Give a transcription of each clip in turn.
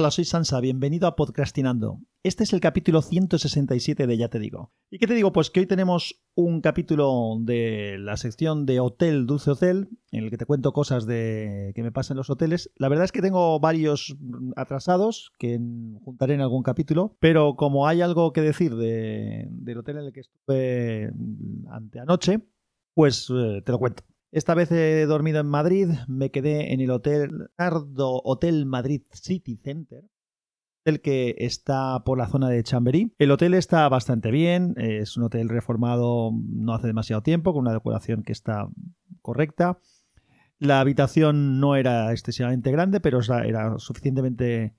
Hola, soy Sansa, bienvenido a Podcastinando. Este es el capítulo 167 de Ya te digo. ¿Y qué te digo? Pues que hoy tenemos un capítulo de la sección de Hotel Dulce Hotel, en el que te cuento cosas de que me pasan en los hoteles. La verdad es que tengo varios atrasados que juntaré en algún capítulo, pero como hay algo que decir del hotel en el que estuve anteanoche, pues eh, te lo cuento. Esta vez he dormido en Madrid, me quedé en el Hotel Nardo Hotel Madrid City Center, el que está por la zona de Chamberí. El hotel está bastante bien, es un hotel reformado no hace demasiado tiempo, con una decoración que está correcta. La habitación no era excesivamente grande, pero era suficientemente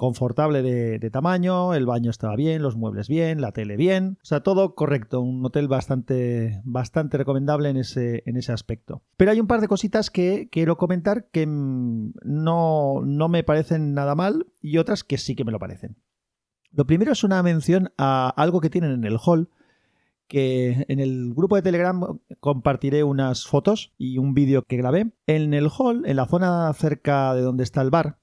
confortable de, tamaño, el baño estaba bien, los muebles bien, la tele bien, o sea, todo correcto, un hotel bastante, bastante recomendable en ese, en ese aspecto. Pero hay un par de cositas que quiero comentar que mm, no, no me parecen nada mal y otras que sí que me lo parecen. Lo primero es una mención a algo que tienen en el hall, que en el grupo de Telegram compartiré unas fotos y un vídeo que grabé. En el hall, en la zona cerca de donde está el bar,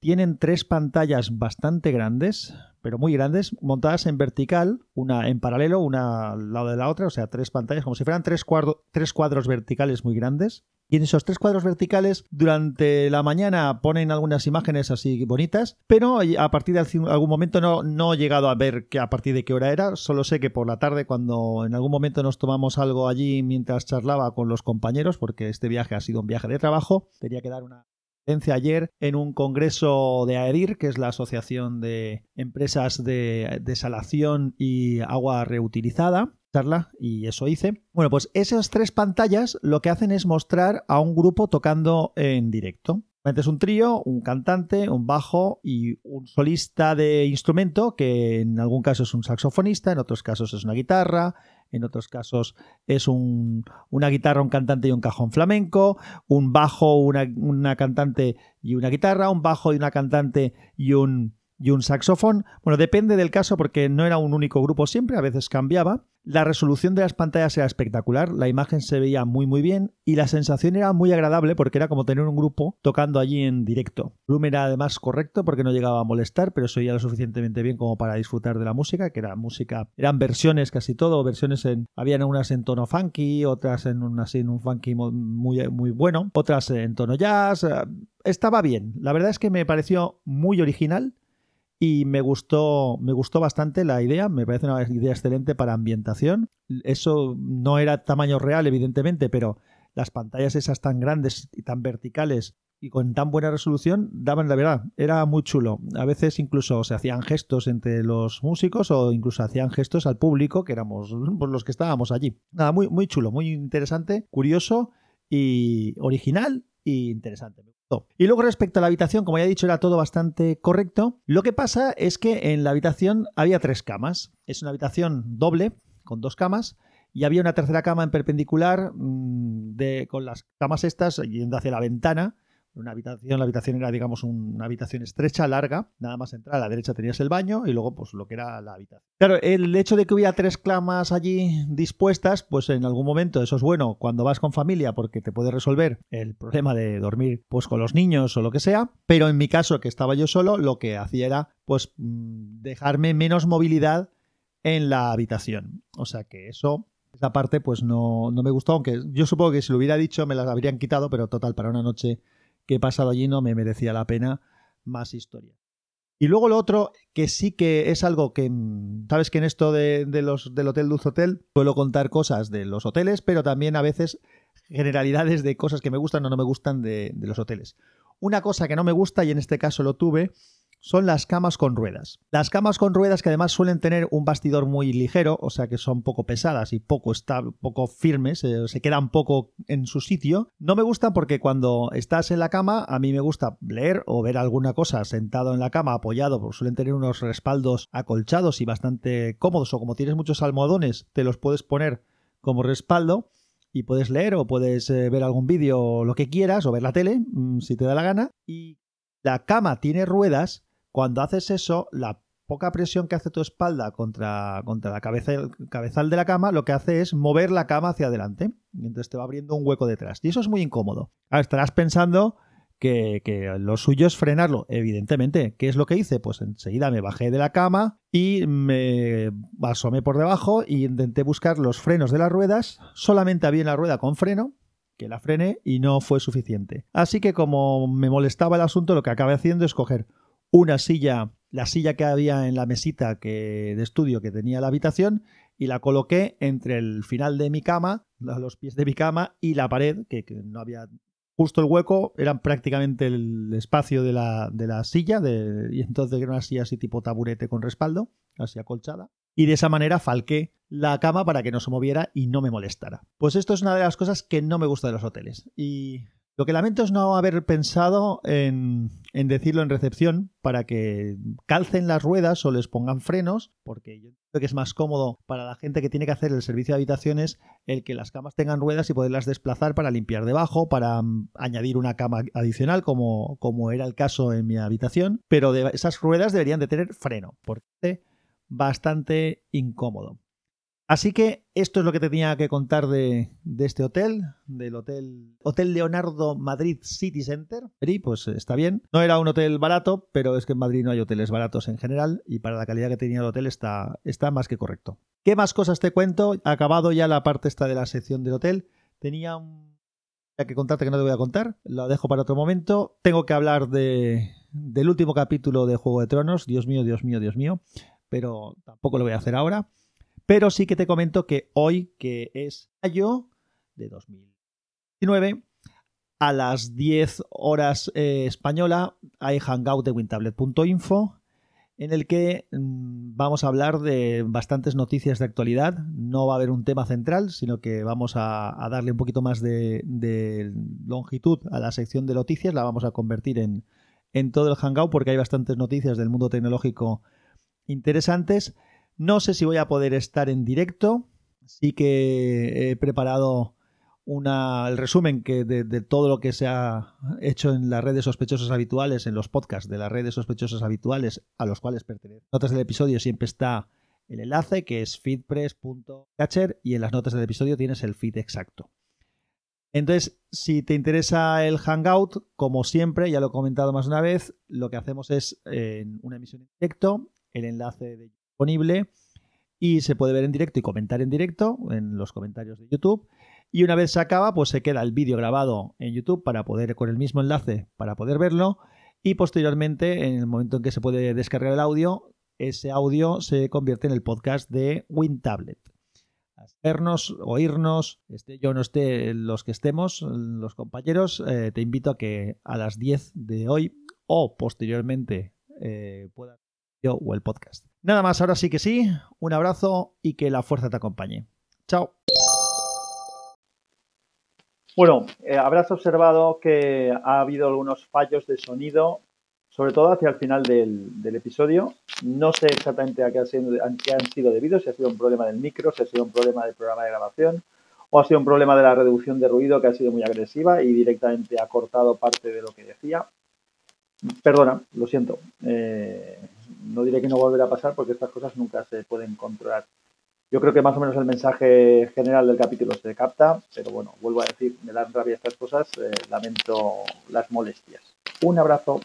tienen tres pantallas bastante grandes, pero muy grandes, montadas en vertical, una en paralelo, una al lado de la otra, o sea, tres pantallas, como si fueran tres, cuadros verticales muy grandes. Y en esos tres cuadros verticales, durante la mañana ponen algunas imágenes así bonitas, pero a partir de algún momento no, no he llegado a ver que a partir de qué hora era. Solo sé que por la tarde, cuando en algún momento nos tomamos algo allí mientras charlaba con los compañeros, porque este viaje ha sido un viaje de trabajo, tenía que dar una ayer en un congreso de AEDIR, que es la Asociación de Empresas de Desalación y Agua Reutilizada, charla y eso hice. Bueno, pues esas tres pantallas lo que hacen es mostrar a un grupo tocando en directo. Es un trío, un cantante, un bajo y un solista de instrumento, que en algún caso es un saxofonista, en otros casos es una guitarra, en otros casos es una guitarra, un cantante y un cajón flamenco, un bajo, una, una, cantante y una guitarra, un bajo y una cantante y un, y un saxofón. Bueno, depende del caso porque no era un único grupo siempre, a veces cambiaba. La resolución de las pantallas era espectacular, la imagen se veía muy muy bien y la sensación era muy agradable porque era como tener un grupo tocando allí en directo. El volumen era además correcto porque no llegaba a molestar, pero eso ya lo suficientemente bien como para disfrutar de la música, que era música, eran versiones casi todo, versiones en, habían unas en tono funky, otras en un, así, en un funky muy, muy bueno, otras en tono jazz, eh, estaba bien. La verdad es que me pareció muy original y me gustó, me gustó bastante la idea, me parece una idea excelente para ambientación. Eso no era tamaño real, evidentemente, pero las pantallas esas tan grandes y tan verticales y con tan buena resolución daban la verdad, era muy chulo. A veces incluso se hacían gestos entre los músicos o incluso hacían gestos al público, que éramos los que estábamos allí. Nada, muy, muy chulo, muy interesante, curioso y original y interesante. Y luego respecto a la habitación, como ya he dicho, era todo bastante correcto. Lo que pasa es que en la habitación había tres camas. Es una habitación doble, con dos camas, y había una tercera cama en perpendicular mm, de, con las camas estas yendo hacia la ventana una habitación, la habitación era, digamos, una habitación estrecha, larga, nada más entrar a la derecha tenías el baño y luego, pues, lo que era la habitación. Claro, el hecho de que hubiera tres camas allí dispuestas, pues en algún momento eso es bueno cuando vas con familia porque te puede resolver el problema de dormir, pues, con los niños o lo que sea, pero en mi caso, que estaba yo solo, lo que hacía era, pues, mm, dejarme menos movilidad en la habitación. O sea que eso esa parte pues no, no me gustó, aunque yo supongo que si lo hubiera dicho me las habrían quitado, pero total, para una noche que he pasado allí no me merecía la pena más historia. Y luego lo otro, que sí que es algo que, mm, sabes que en esto de, los, del Hotel Dulce Hotel puedo contar cosas de los hoteles, pero también a veces generalidades de cosas que me gustan o no me gustan de los hoteles. Una cosa que no me gusta, y en este caso lo tuve, son las camas con ruedas. Las camas con ruedas que además suelen tener un bastidor muy ligero, o sea que son poco pesadas y poco, poco firmes, eh, se quedan poco en su sitio. No me gustan porque cuando estás en la cama, a mí me gusta leer o ver alguna cosa sentado en la cama apoyado, porque suelen tener unos respaldos acolchados y bastante cómodos, o como tienes muchos almohadones, te los puedes poner como respaldo y puedes leer o puedes eh, ver algún vídeo lo que quieras o ver la tele mm, si te da la gana. Y la cama tiene ruedas cuando haces eso, la poca presión que hace tu espalda contra, contra la cabeza, el cabezal de la cama, lo que hace es mover la cama hacia adelante. Y entonces te va abriendo un hueco detrás. Y eso es muy incómodo. Ahora estarás pensando que, lo suyo es frenarlo, evidentemente. ¿Qué es lo que hice? Pues enseguida me bajé de la cama y me asomé por debajo y intenté buscar los frenos de las ruedas. Solamente había una rueda con freno, que la frené y no fue suficiente. Así que como me molestaba el asunto, lo que acabé haciendo es coger una silla, la silla que había en la mesita que, de estudio que tenía la habitación, y la coloqué entre el final de mi cama, los pies de mi cama y la pared, que no había justo el hueco, era prácticamente el espacio de la, de la silla, de, y entonces era una silla así tipo taburete con respaldo, así acolchada y de esa manera falqué la cama para que no se moviera y no me molestara. Pues esto es una de las cosas que no me gusta de los hoteles. Y lo que lamento es no haber pensado en, decirlo en recepción para que calcen las ruedas o les pongan frenos, porque yo creo que es más cómodo para la gente que tiene que hacer el servicio de habitaciones el que las camas tengan ruedas y poderlas desplazar para limpiar debajo, para um, añadir una cama adicional, como, era el caso en mi habitación. Pero esas ruedas deberían de tener freno, porque bastante incómodo. Así que esto es lo que te tenía que contar de, este hotel, del hotel, hotel Leonardo Madrid City Center. Y pues está bien. No era un hotel barato, pero es que en Madrid no hay hoteles baratos en general y para la calidad que tenía el hotel está, está más que correcto. ¿Qué más cosas te cuento? Acabado ya la parte esta de la sección del hotel. Tenía un... que contarte que no te voy a contar. Lo dejo para otro momento. Tengo que hablar de, del último capítulo de Juego de Tronos. Dios mío, Dios mío, Dios mío pero tampoco lo voy a hacer ahora. Pero sí que te comento que hoy, que es mayo de 2019, a las 10 horas eh, española, hay hangout de wintablet.info en el que mmm, vamos a hablar de bastantes noticias de actualidad. No va a haber un tema central, sino que vamos a, darle un poquito más de, longitud a la sección de noticias. La vamos a convertir en todo el hangout porque hay bastantes noticias del mundo tecnológico interesantes. No sé si voy a poder estar en directo. Sí que he preparado el resumen que de, todo lo que se ha hecho en las redes sospechosas habituales, en los podcasts de las redes sospechosas habituales a los cuales pertenece. Notas del episodio siempre está el enlace que es feedpress.catcher y en las notas del episodio tienes el feed exacto. Entonces, si te interesa el Hangout, como siempre, ya lo he comentado más una vez, lo que hacemos es eh, una emisión en directo el enlace de disponible y se puede ver en directo y comentar en directo en los comentarios de YouTube. Y una vez se acaba, pues se queda el vídeo grabado en YouTube para poder, con el mismo enlace, para poder verlo. Y posteriormente, en el momento en que se puede descargar el audio, ese audio se convierte en el podcast de WinTablet. Vernos, oírnos, esté yo no esté los que estemos, los compañeros, eh, te invito a que a las 10 de hoy o posteriormente eh, puedas o el podcast. Nada más, ahora sí que sí, un abrazo y que la fuerza te acompañe. Chao. Bueno, eh, habrás observado que ha habido algunos fallos de sonido, sobre todo hacia el final del, episodio. No sé exactamente a qué, han sido, qué han sido debidos, si ha sido un problema del micro, si ha sido un problema del programa de grabación o ha sido un problema de la reducción de ruido que ha sido muy agresiva y directamente ha cortado parte de lo que decía. Perdona, lo siento. Eh, no diré que no volverá a pasar porque estas cosas nunca se pueden controlar. Yo creo que más o menos el mensaje general del capítulo se capta, pero bueno, vuelvo a decir, me dan rabia estas cosas, eh, lamento las molestias. Un abrazo.